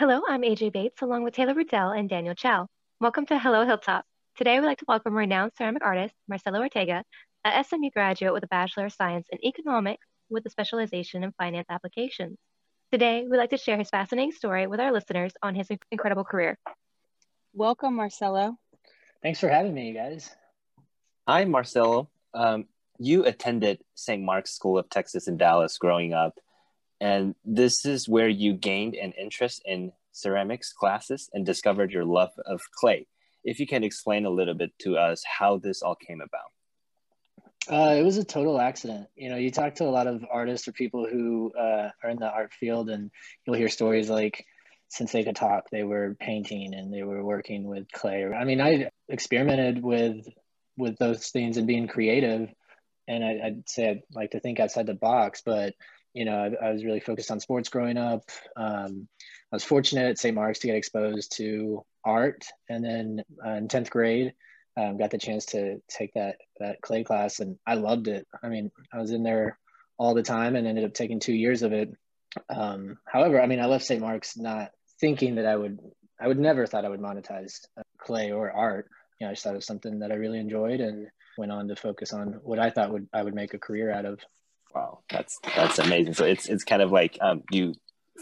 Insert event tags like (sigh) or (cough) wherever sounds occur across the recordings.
Hello, I'm AJ Bates along with Taylor Riddell and Daniel Chow. Welcome to Hello Hilltop. Today we'd like to welcome renowned ceramic artist Marcelo Ortega, a SMU graduate with a Bachelor of Science in Economics with a specialization in finance applications. Today we'd like to share his fascinating story with our listeners on his incredible career. Welcome, Marcelo. Thanks for having me, you guys. Hi, Marcelo. Um, you attended St. Mark's School of Texas in Dallas growing up and this is where you gained an interest in ceramics classes and discovered your love of clay. If you can explain a little bit to us how this all came about. Uh, it was a total accident. You know, you talk to a lot of artists or people who uh, are in the art field, and you'll hear stories like, since they could talk, they were painting and they were working with clay. I mean, I experimented with with those things and being creative, and I, would say I'd like to think outside the box, but you know, I, I, was really focused on sports growing up. Um, I was fortunate at St. Mark's to get exposed to art, and then uh, in tenth grade, um, got the chance to take that that clay class, and I loved it. I mean, I was in there all the time, and ended up taking two years of it. Um, however, I mean, I left St. Mark's not thinking that I would. I would never thought I would monetize uh, clay or art. You know, I just thought it was something that I really enjoyed, and went on to focus on what I thought would I would make a career out of. Wow, that's that's amazing. So it's it's kind of like um, you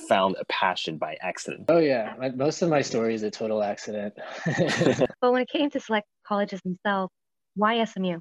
found a passion by accident. Oh yeah, most of my story is a total accident. (laughs) (laughs) but when it came to select colleges themselves, why SMU?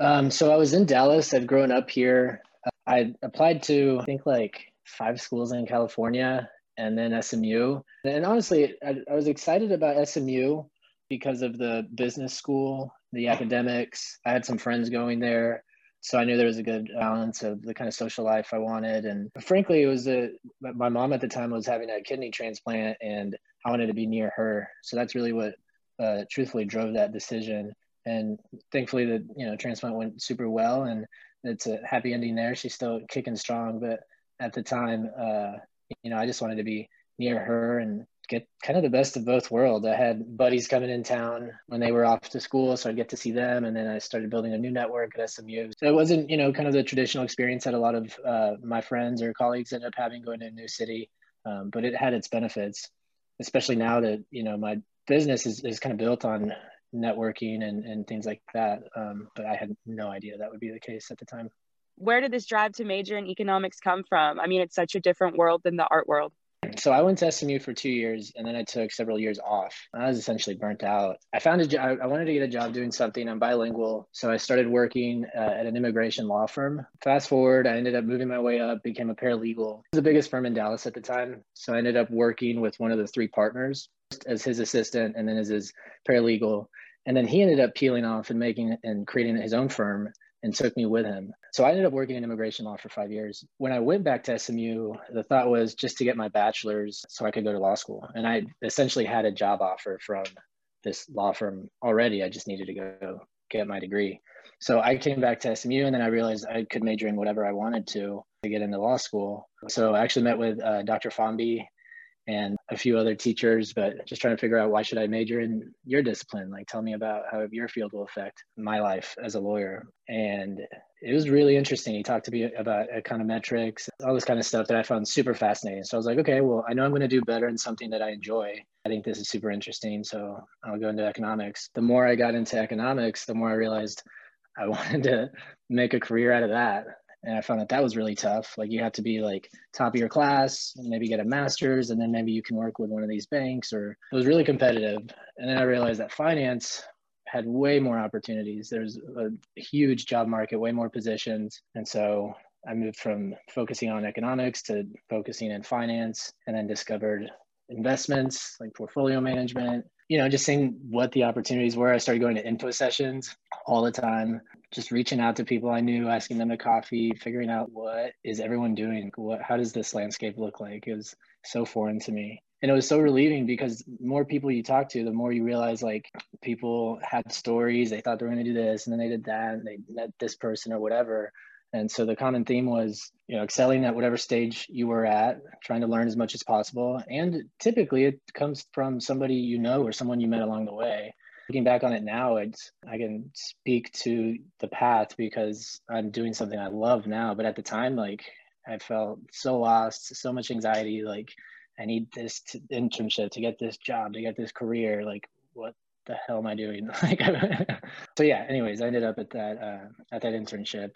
Um, so I was in Dallas. I'd grown up here. I applied to I think like five schools in California and then SMU. And honestly, I, I was excited about SMU because of the business school, the academics. I had some friends going there so I knew there was a good balance of the kind of social life I wanted. And frankly, it was a, my mom at the time was having a kidney transplant and I wanted to be near her. So that's really what uh, truthfully drove that decision. And thankfully the, you know, transplant went super well and it's a happy ending there. She's still kicking strong, but at the time, uh, you know, I just wanted to be near her and get kind of the best of both worlds. I had buddies coming in town when they were off to school, so I'd get to see them, and then I started building a new network at SMU. So it wasn't, you know, kind of the traditional experience that a lot of uh, my friends or colleagues ended up having going to a new city, um, but it had its benefits, especially now that you know my business is, is kind of built on networking and, and things like that. Um, but I had no idea that would be the case at the time. Where did this drive to major in economics come from? I mean, it's such a different world than the art world. So I went to SMU for two years, and then I took several years off. I was essentially burnt out. I found a job. I wanted to get a job doing something. I'm bilingual, so I started working uh, at an immigration law firm. Fast forward, I ended up moving my way up, became a paralegal. It was the biggest firm in Dallas at the time, so I ended up working with one of the three partners as his assistant, and then as his paralegal. And then he ended up peeling off and making and creating his own firm and took me with him. So I ended up working in immigration law for five years. When I went back to SMU, the thought was just to get my bachelor's so I could go to law school. And I essentially had a job offer from this law firm already. I just needed to go get my degree. So I came back to SMU and then I realized I could major in whatever I wanted to to get into law school. So I actually met with uh, Dr. Fomby and a few other teachers, but just trying to figure out why should I major in your discipline? Like, tell me about how your field will affect my life as a lawyer. And it was really interesting. He talked to me about econometrics, all this kind of stuff that I found super fascinating. So I was like, okay, well, I know I'm going to do better in something that I enjoy. I think this is super interesting. So I'll go into economics. The more I got into economics, the more I realized I (laughs) wanted to make a career out of that and i found that that was really tough. Like you have to be like top of your class maybe get a master's and then maybe you can work with one of these banks or it was really competitive. And then i realized that finance had way more opportunities. There's a huge job market way more positions. And so i moved from focusing on economics to focusing in finance and then discovered investments like portfolio management you know, just seeing what the opportunities were. I started going to info sessions all the time, just reaching out to people I knew, asking them to coffee, figuring out what is everyone doing? What, how does this landscape look like? It was so foreign to me. And it was so relieving because more people you talk to, the more you realize like people had stories. They thought they were going to do this and then they did that and they met this person or whatever. And so the common theme was, you know, excelling at whatever stage you were at, trying to learn as much as possible. And typically it comes from somebody you know or someone you met along the way. Looking back on it now, it's I can speak to the path because I'm doing something I love now. But at the time, like I felt so lost, so much anxiety, like I need this t- internship to get this job, to get this career. Like, what the hell am I doing? (laughs) Like, (laughs) so yeah. Anyways, I ended up at that uh, at that internship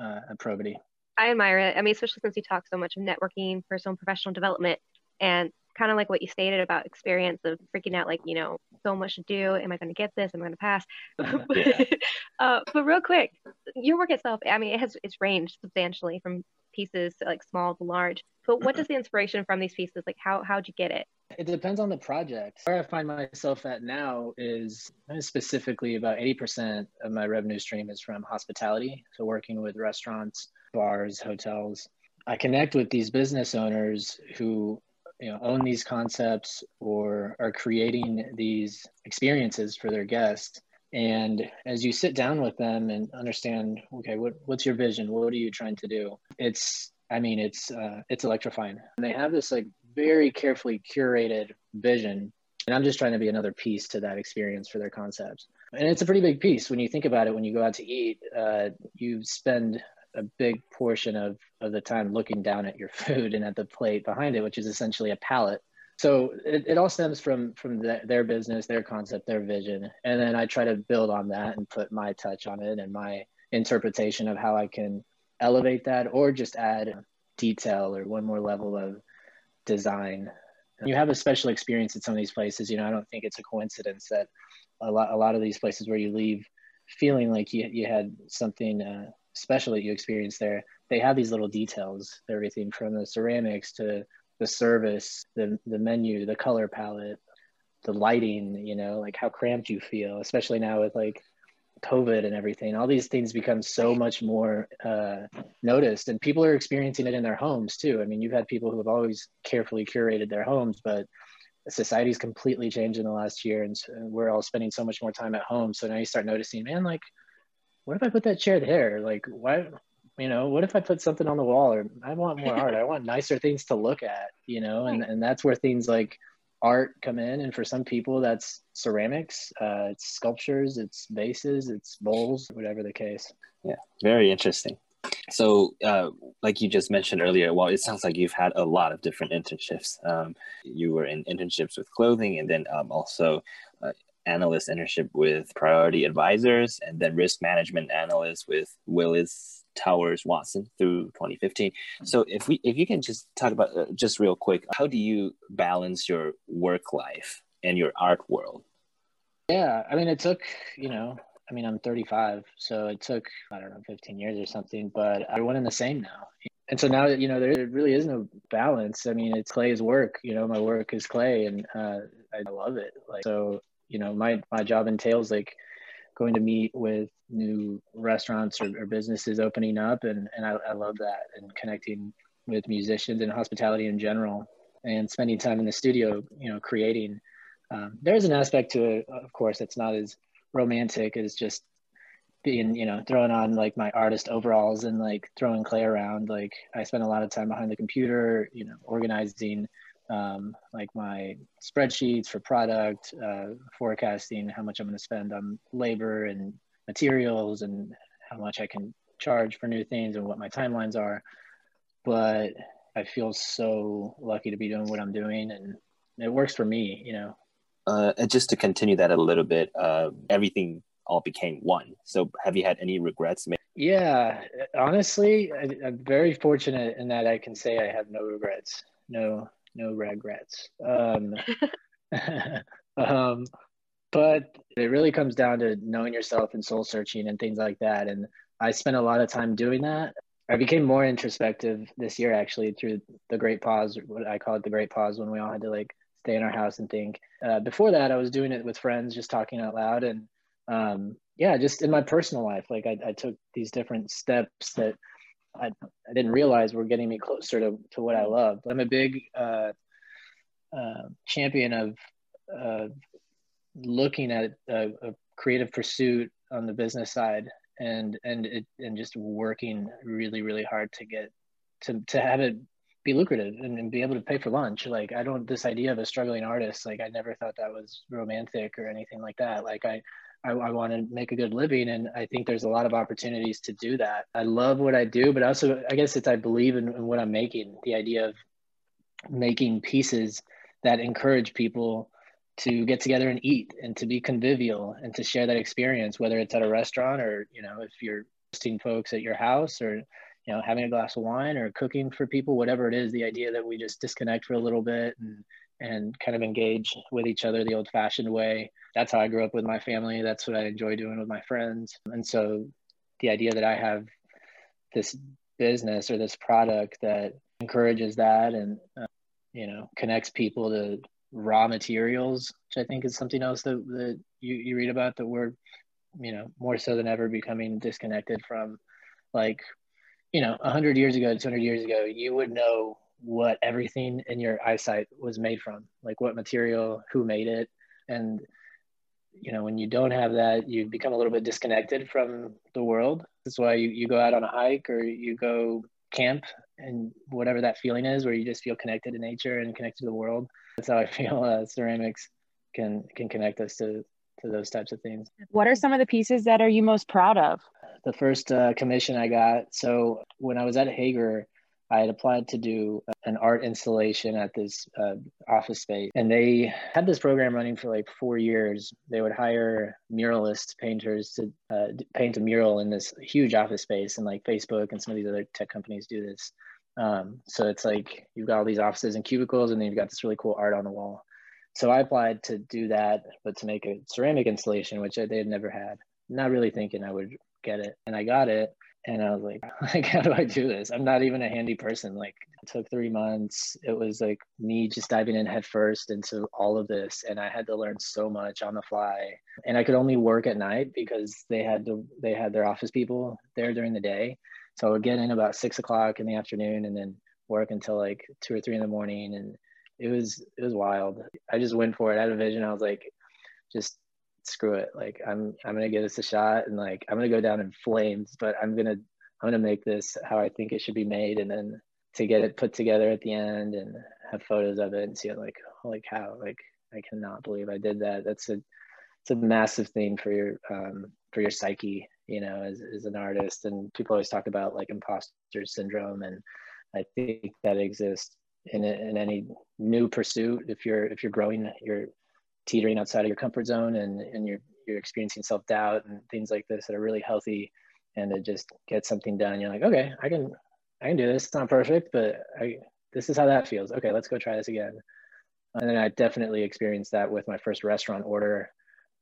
uh, at Probity. I admire it. I mean, especially since you talk so much of networking, personal and professional development, and kind of like what you stated about experience of freaking out, like, you know, so much to do. Am I going to get this? Am I going to pass? (laughs) (laughs) (laughs) uh, but real quick, your work itself, I mean, it has it's ranged substantially from pieces like small to large. But what (clears throat) does the inspiration from these pieces like? How how'd you get it? It depends on the project. Where I find myself at now is specifically about 80% of my revenue stream is from hospitality. So working with restaurants, bars, hotels. I connect with these business owners who you know own these concepts or are creating these experiences for their guests and as you sit down with them and understand okay what, what's your vision what are you trying to do it's i mean it's uh, it's electrifying and they have this like very carefully curated vision and i'm just trying to be another piece to that experience for their concepts. And it's a pretty big piece. When you think about it when you go out to eat uh, you spend a big portion of, of the time looking down at your (laughs) food and at the plate behind it, which is essentially a palette. So it, it all stems from from the, their business, their concept, their vision, and then I try to build on that and put my touch on it and my interpretation of how I can elevate that or just add detail or one more level of design. You have a special experience at some of these places. You know, I don't think it's a coincidence that a lot a lot of these places where you leave feeling like you, you had something uh, special that you experienced there, they have these little details, everything from the ceramics to the service, the the menu, the color palette, the lighting, you know, like how cramped you feel, especially now with like COVID and everything. All these things become so much more uh, noticed, and people are experiencing it in their homes too. I mean, you've had people who have always carefully curated their homes, but society's completely changed in the last year, and we're all spending so much more time at home. So now you start noticing, man, like what if I put that chair there? Like, why, you know, what if I put something on the wall or I want more (laughs) art? I want nicer things to look at, you know, and, and that's where things like art come in. And for some people, that's ceramics, uh, it's sculptures, it's vases, it's bowls, whatever the case. Yeah, very interesting. So, uh, like you just mentioned earlier, well, it sounds like you've had a lot of different internships. Um, you were in internships with clothing, and then um, also uh, analyst internship with Probity Advisors, and then risk management analyst with Willis Towers Watson through 2015. So if we if you can just talk about uh, just real quick, how do you balance your work life and your art world? Yeah, I mean, it took you know. I mean, I'm 35, so it took, I don't know, 15 years or something, but I went in the same now. And so now, you know, there really is no balance. I mean, it's Clay's work, you know, my work is Clay and uh, I love it. Like, so you know my my job entails like going to meet with new restaurants or, or businesses opening up and and I, I love that and connecting with musicians and hospitality in general and spending time in the studio you know creating. Um, there's an aspect to it of course that's not as romantic as just being you know throwing on like my artist overalls and like throwing clay around. Like i spend a lot of time behind the computer you know organizing um, like my spreadsheets for product, uh, forecasting how much I'm going to spend on labor and materials and how much I can charge for new things and what my timelines are. But I feel so lucky to be doing what I'm doing and it works for me, you know. Uh, and just to continue that a little bit, uh, everything all became one. So have you had any regrets? Yeah, honestly, I, I'm very fortunate in that I can say I have no regrets. No, no regrets. Um, (laughs) um, but it really comes down to knowing yourself and soul searching and things like that. And I spent a lot of time doing that. I became more introspective this year actually through the great pause, what I call it the great pause when we all had to like stay in our house and think. Uh, before that, I was doing it with friends, just talking out loud. And um, yeah, just in my personal life, like I, I took these different steps that I, I didn't realize we were getting me closer to, to what I love. I'm a big uh, uh, champion of uh, looking at a, a, creative pursuit on the business side and and it, and just working really really hard to get to to have it be lucrative and, and, be able to pay for lunch like i don't this idea of a struggling artist like i never thought that was romantic or anything like that like i I, I want to make a good living. And I think there's a lot of opportunities to do that. I love what I do, but also, I guess it's I believe in, in what I'm making. The idea of making pieces that encourage people to get together and eat and to be convivial and to share that experience whether it's at a restaurant or you know if you're hosting folks at your house or you know having a glass of wine or cooking for people whatever it is the idea that we just disconnect for a little bit and and kind of engage with each other the old fashioned way that's how i grew up with my family. That's what i enjoy doing with my friends. And so the idea that i have this business or this product that encourages that and uh, you know connects people to raw materials which i think is something else that, that you, you read about that we're you know more so than ever becoming disconnected from. Like you know 100 years ago 200 years ago you would know what everything in your eyesight was made from like what material who made it. And you know when you don't have that you become a little bit disconnected from the world. That's why you, you go out on a hike or you go camp and whatever that feeling is where you just feel connected to nature and connected to the world. That's how i (laughs) feel uh, ceramics can can connect us to to those types of things. What are some of the pieces that are you most proud of? The first uh, commission i got so when i was at hager I had applied to do an art installation at this uh, office space, and they had this program running for like four years. They would hire muralist painters to uh, paint a mural in this huge office space, and like Facebook and some of these other tech companies do this. Um, so it's like you've got all these offices and cubicles, and then you've got this really cool art on the wall. So I applied to do that, but to make a ceramic installation, which they had never had. Not really thinking I would get it, and I got it and I was like, (laughs) like, how do I do this? I'm not even a handy person. Like, it took three months. It was like me just diving in headfirst into all of this, and I had to learn so much on the fly. And I could only work at night because they had to they had their office people there during the day. So I would get in about six o'clock in the afternoon, and then work until like two or three in the morning. And it was it was wild. I just went for it. I had a vision. I was like, just screw it. Like I'm I'm gonna give this a shot and like I'm gonna go down in flames, but I'm gonna I'm gonna make this how I think it should be made and then to get it put together at the end and have photos of it and see it like holy cow, like I cannot believe I did that. That's a it's a massive thing for your um for your psyche, you know, as, as an artist. And people always talk about like imposter syndrome and I think that exists in, in any new pursuit if you're if you're growing your teetering outside of your comfort zone and, and you're, you're experiencing self-doubt and things like this that are really healthy and to just get something done you're like okay i can i can do this. It's not perfect but i this is how that feels. Okay let's go try this again. And then i definitely experienced that with my first restaurant order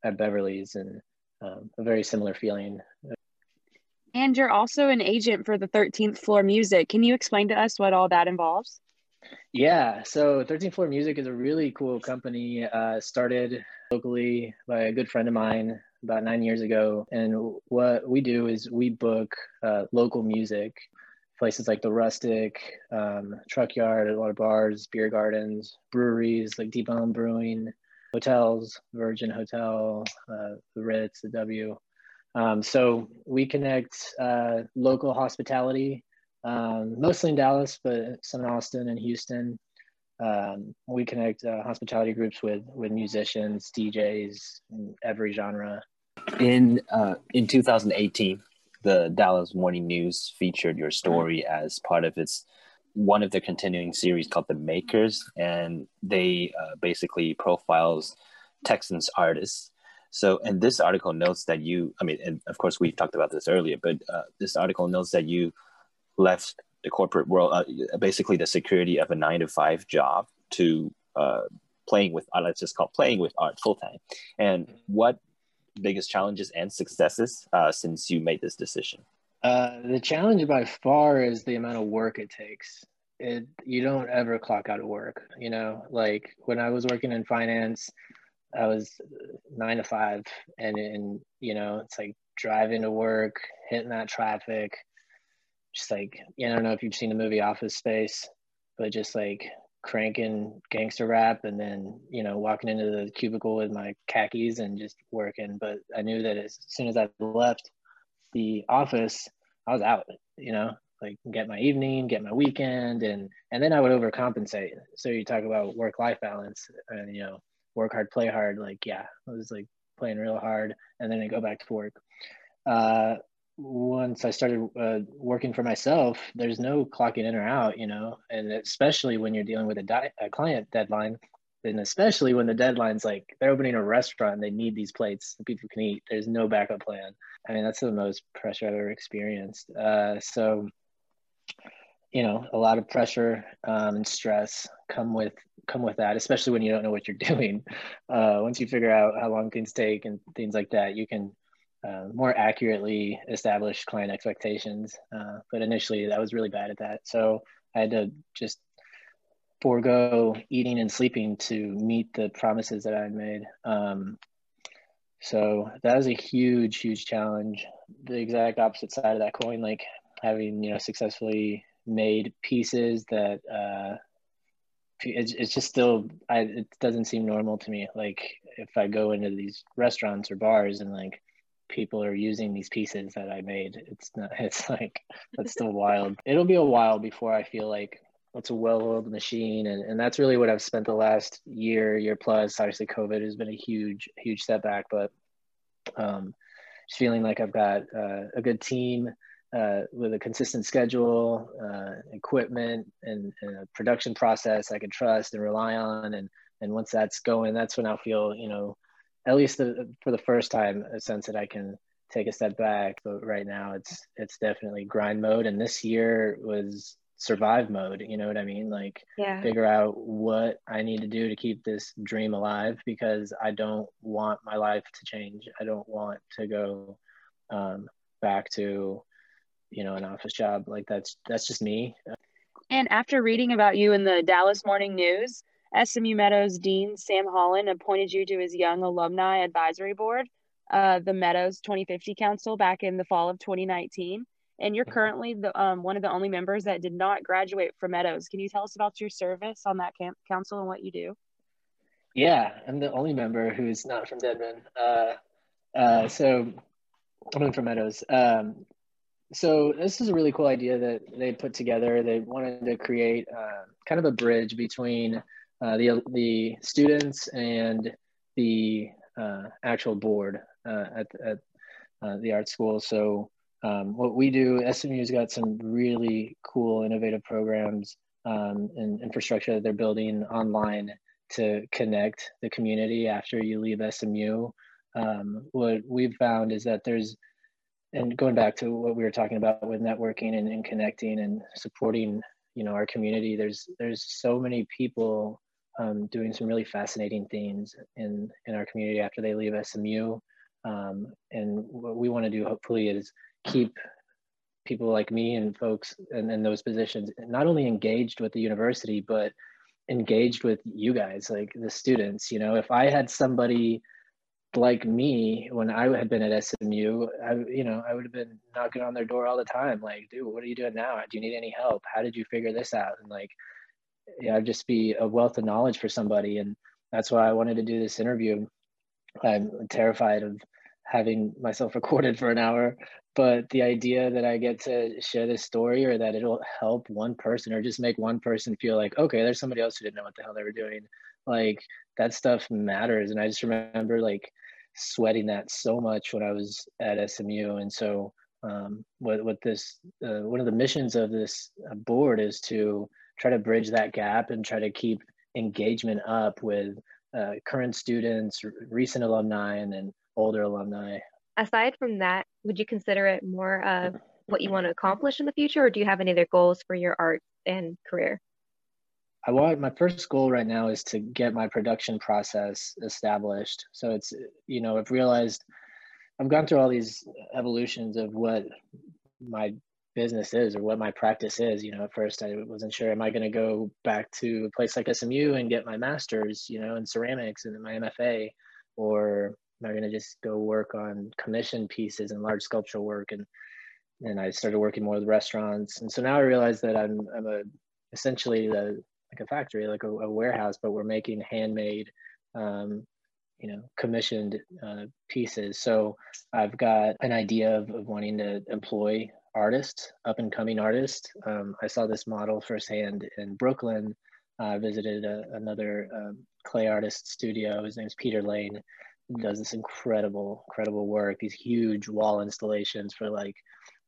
at beverly's and um, a very similar feeling. And you're also an agent for the 13th floor music. Can you explain to us what all that involves yeah, so 13th Floor Music is a really cool company. Uh, started locally by a good friend of mine about nine years ago. And what we do is we book uh, local music, places like the Rustic, um, Truck Yard, a lot of bars, beer gardens, breweries like Deep Ellum Brewing, hotels, Virgin Hotel, uh, the Ritz, the W. Um, so we connect uh, local hospitality um, mostly in Dallas, but some in Austin and Houston. Um, we connect uh, hospitality groups with with musicians, DJs, every genre. In uh, in 2018, the Dallas Morning News featured your story as part of its one of the continuing series called The Makers, and they uh, basically profiles Texans artists. So, and this article notes that you, I mean, and of course we've talked about this earlier, but uh, this article notes that you left the corporate world, uh, basically the security of a nine to five job to uh, playing with, uh, let's just call playing with art full time. And what biggest challenges and successes uh, since you made this decision? Uh, the challenge by far is the amount of work it takes. It you don't ever clock out of work. You know, like when I was working in finance, I was nine to five, and in you know, it's like driving to work, hitting that traffic, just like yeah, I don't know if you've seen the movie Office Space, but just like cranking gangster rap and then you know walking into the cubicle with my khakis and just working. But I knew that as soon as I left the office, I was out. You know, like get my evening, get my weekend, and and then I would overcompensate. So you talk about work life balance, and you know, work hard, play hard. Like yeah, I was like playing real hard, and then I go back to work. Uh, once I started uh, working for myself, there's no clocking in or out, you know, and especially when you're dealing with a, di- a client deadline, and especially when the deadline's like they're opening a restaurant and they need these plates people can eat. There's no backup plan. I mean, that's the most pressure I've ever experienced. Uh, so, you know, a lot of pressure um, and stress come with come with that, especially when you don't know what you're (laughs) doing. Uh, once you figure out how long things take and things like that, you can uh, more accurately establish client expectations. Uh, but initially, that was really bad at that. So I had to just forego eating and sleeping to meet the promises that I had made. Um, so that was a huge, huge challenge. The exact opposite side of that coin, like having you know successfully made pieces that uh, it's, it's just still I, it doesn't seem normal to me. Like if I go into these restaurants or bars and like people are using these pieces that I made, it's not. (laughs) It's like that's still (laughs) wild. It'll be a while before I feel like it's a well-oiled machine and, and that's really what i've spent the last year year plus obviously covid has been a huge huge setback but um, just feeling like i've got uh, a good team uh, with a consistent schedule uh, equipment and, and, a production process i can trust and rely on and and once that's going that's when i'll feel you know at least the, for the first time a sense that i can take a step back but right now it's it's definitely grind mode. And this year was survive mode you know what i mean? Like yeah. figure out what i need to do to keep this dream alive because i don't want my life to change. I don't want to go um, back to you know an office job. Like that's that's just me. And after reading about you in the dallas morning news smu meadows dean sam holland appointed you to his young alumni advisory board uh, the meadows 2050 council back in the fall of 2019 and you're currently the um, one of the only members that did not graduate from Meadows. Can you tell us about your service on that camp council and what you do? Yeah, I'm the only member who's not from Dedman. Uh, uh, so I'm from Meadows. Um, so this is a really cool idea that they put together. They wanted to create uh, kind of a bridge between uh, the the students and the uh, actual board uh, at, at the art school. So um, what we do, SMU's got some really cool, innovative programs um, and infrastructure that they're building online to connect the community after you leave SMU. Um, what we've found is that there's, and going back to what we were talking about with networking and, and connecting and supporting, you know, our community, there's there's so many people um, doing some really fascinating things in in our community after they leave SMU. Um, and what we want to do, hopefully, is keep people like me and folks in, those positions not only engaged with the university but engaged with you guys like the students you know? If i had somebody like me when i had been at smu i you know i would have been knocking on their door all the time like dude what are you doing now? Do you need any help? How did you figure this out? And like i'd just be a wealth of knowledge for somebody. And that's why i wanted to do this interview. I'm terrified of having myself (laughs) recorded for an hour. But the idea that i get to share this story or that it'll help one person or just make one person feel like okay there's somebody else who didn't know what the hell they were doing. Like that stuff matters. And i just remember like sweating that so much when i was at smu and so um, what, what this uh, one of the missions of this uh, board is to try to bridge that gap and try to keep engagement up with uh, current students recent alumni and then older alumni. Aside from that, would you consider it more of what you want to accomplish in the future, or do you have any other goals for your art and career? I want my first goal right now is to get my production process established. So it's you know I've realized I've gone through all these evolutions of what my business is or what my practice is. You know, at first I wasn't sure. Am I going to go back to a place like SMU and get my master's, you know, in ceramics and my MFA, or am I going to just go work on commission pieces and large sculptural work? And and I started working more with restaurants. And so now I realize that I'm I'm a essentially the like a factory, like a, a warehouse, but we're making handmade, um, you know, commissioned uh, pieces. So I've got an idea of, of wanting to employ artists, up and coming artists. Um, I saw this model firsthand in Brooklyn. I visited a, another um, clay artist studio. His name's Peter Lane, He does this incredible, incredible work. These huge wall installations for like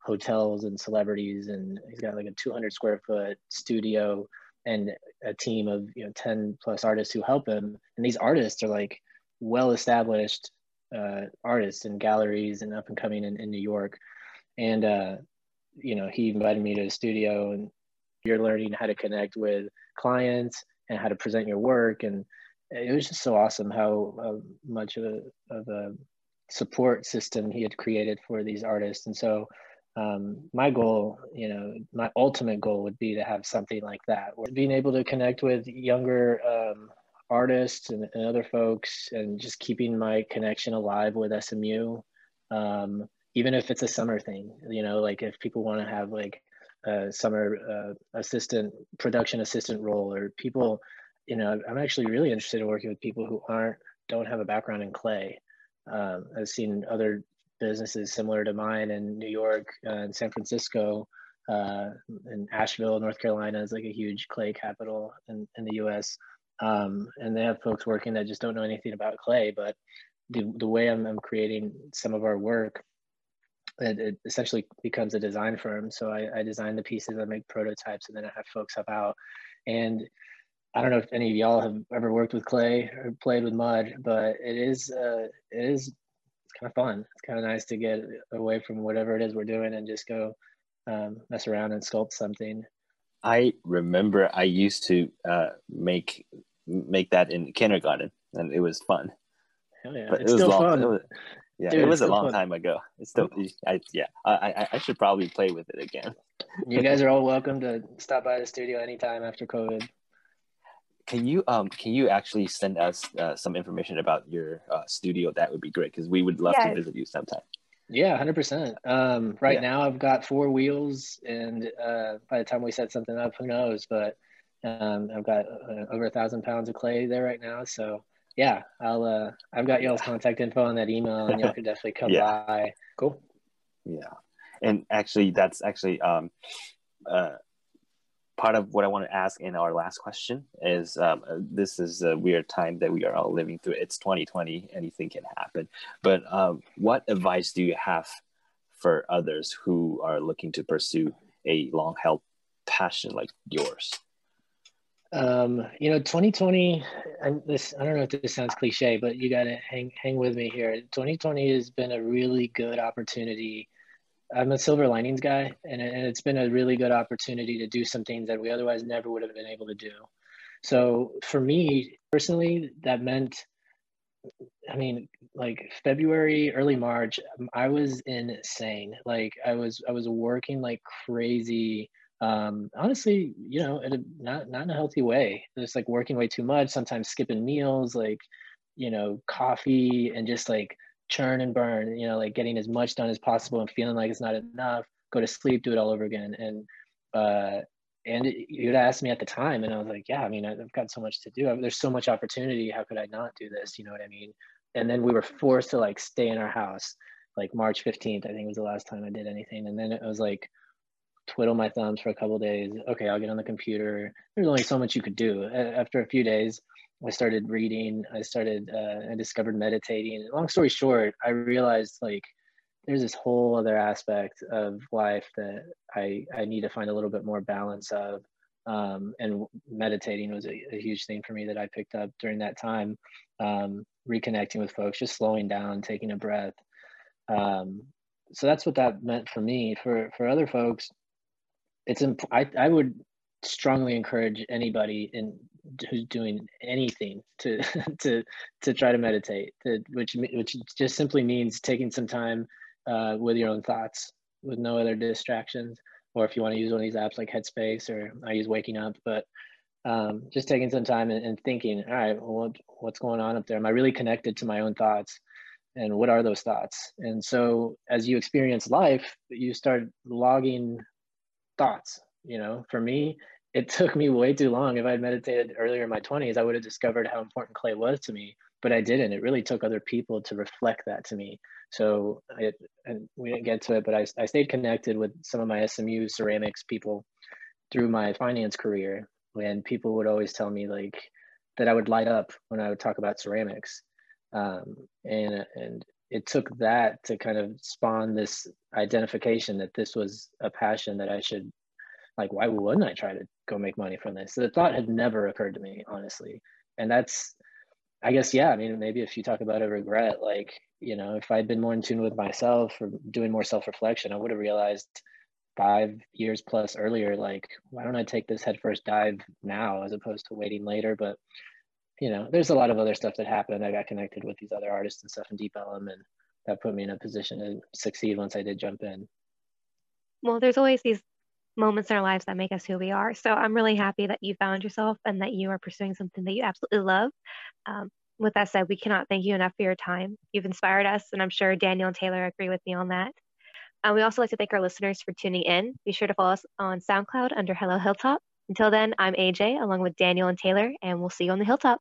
hotels and celebrities, and he's got like a 200 square foot studio and a team of you know 10 plus artists who help him. And these artists are like well established uh, artists and galleries and up and coming in, in New York. And uh, you know, he invited me to his studio, and you're learning how to connect with clients and how to present your work and it was just so awesome how uh, much of a, of a support system he had created for these artists. And so um, my goal, you know, my ultimate goal would be to have something like that, being able to connect with younger um, artists and, and, other folks, and just keeping my connection alive with SMU, um, even if it's a summer thing. You know, like if people want to have like a summer uh, assistant, production assistant role, or people you know, I'm actually really interested in working with people who aren't don't have a background in clay. Um, I've seen other businesses similar to mine in New York uh, and San Francisco, uh, and Asheville, North Carolina is like a huge clay capital in, in the U.S. Um, and they have folks working that just don't know anything about clay. But the, the way I'm, I'm creating some of our work, it, it essentially becomes a design firm. So I, I design the pieces, I make prototypes, and then I have folks help out. And I don't know if any of y'all have ever worked with clay or played with mud, but it is uh, it is it's kind of fun. It's kind of nice to get away from whatever it is we're doing and just go um, mess around and sculpt something. I remember I used to uh, make make that in kindergarten, and it was fun. Hell yeah, but it's it was still long. fun. It was, yeah, Dude, it was a long fun. time ago. It's still, I, yeah, I, I should probably play with it again. you guys are all welcome to stop by the studio anytime after COVID can you um can you actually send us uh, some information about your uh, studio? That would be great because we would love yeah. to visit you sometime. Yeah, hundred um, percent. Right yeah. now, I've got four wheels, and uh, by the time we set something up, who knows? But um, I've got uh, over a thousand pounds of clay there right now. So yeah, I'll. Uh, I've got y'all's contact info on that email, and y'all (laughs) can definitely come yeah. by. Cool. Yeah, and actually, that's actually um, uh, part of what I want to ask in our last question is um, this is a weird time that we are all living through. It's 2020, anything can happen. But um, what advice do you have for others who are looking to pursue a long held passion like yours? Um, you know, 2020, and this, I don't know if this sounds cliche, but you got to hang, hang with me here. 2020 has been a really good opportunity I'm a silver linings guy, and, and it's been a really good opportunity to do some things that we otherwise never would have been able to do. So for me personally, that meant, I mean, like February, early March, I was insane. Like I was, I was working like crazy. Um, honestly, you know, a, not not in a healthy way. Just like working way too much. Sometimes skipping meals, like you know, coffee, and just like churn and burn, you know, like getting as much done as possible and feeling like it's not enough, go to sleep, do it all over again. And, uh, and you'd ask me at the time, and I was like, yeah, I mean, I've got so much to do. There's so much opportunity. How could I not do this? You know what I mean? And then we were forced to like stay in our house, like March 15th, I think was the last time I did anything. And then it was like, twiddle my thumbs for a couple days. Okay, I'll get on the computer. There's only so much you could do. After a few days, I started reading. I started uh, I discovered meditating. Long story short, I realized like there's this whole other aspect of life that I I need to find a little bit more balance of. Um, and meditating was a, a, huge thing for me that I picked up during that time. Um, reconnecting with folks, just slowing down, taking a breath. Um, so that's what that meant for me. For for other folks, it's imp- I I would strongly encourage anybody in who's doing anything to (laughs) to to try to meditate to, which which just simply means taking some time uh, with your own thoughts with no other distractions or if you want to use one of these apps like headspace or i use waking up but um, just taking some time and, and thinking all right well, what, what's going on up there? Am i really connected to my own thoughts? And what are those thoughts? And so as you experience life you start logging thoughts you know for me it took me way too long. If I had meditated earlier in my 20s, I would have discovered how important clay was to me, but I didn't. It really took other people to reflect that to me. So it, and we didn't get to it, but I, I stayed connected with some of my SMU ceramics people through my finance career. And people would always tell me like that I would light up when I would talk about ceramics. Um, and, and it took that to kind of spawn this identification that this was a passion that I should like why wouldn't I try to go make money from this? So the thought had never occurred to me, honestly. And that's I guess yeah, I mean maybe if you talk about a regret, like, you know, if I'd been more in tune with myself or doing more self-reflection, I would have realized five years plus earlier, like, why don't I take this headfirst dive now as opposed to waiting later? But you know, there's a lot of other stuff that happened. I got connected with these other artists and stuff in Deep Ellum, and that put me in a position to succeed once I did jump in. Well, there's always these moments in our lives that make us who we are. So I'm really happy that you found yourself and that you are pursuing something that you absolutely love. Um, with that said, we cannot thank you enough for your time. You've inspired us, and I'm sure Daniel and Taylor agree with me on that. Um, we also like to thank our listeners for tuning in. Be sure to follow us on SoundCloud under Hello Hilltop. Until then, I'm AJ along with Daniel and Taylor, and we'll see you on the hilltop.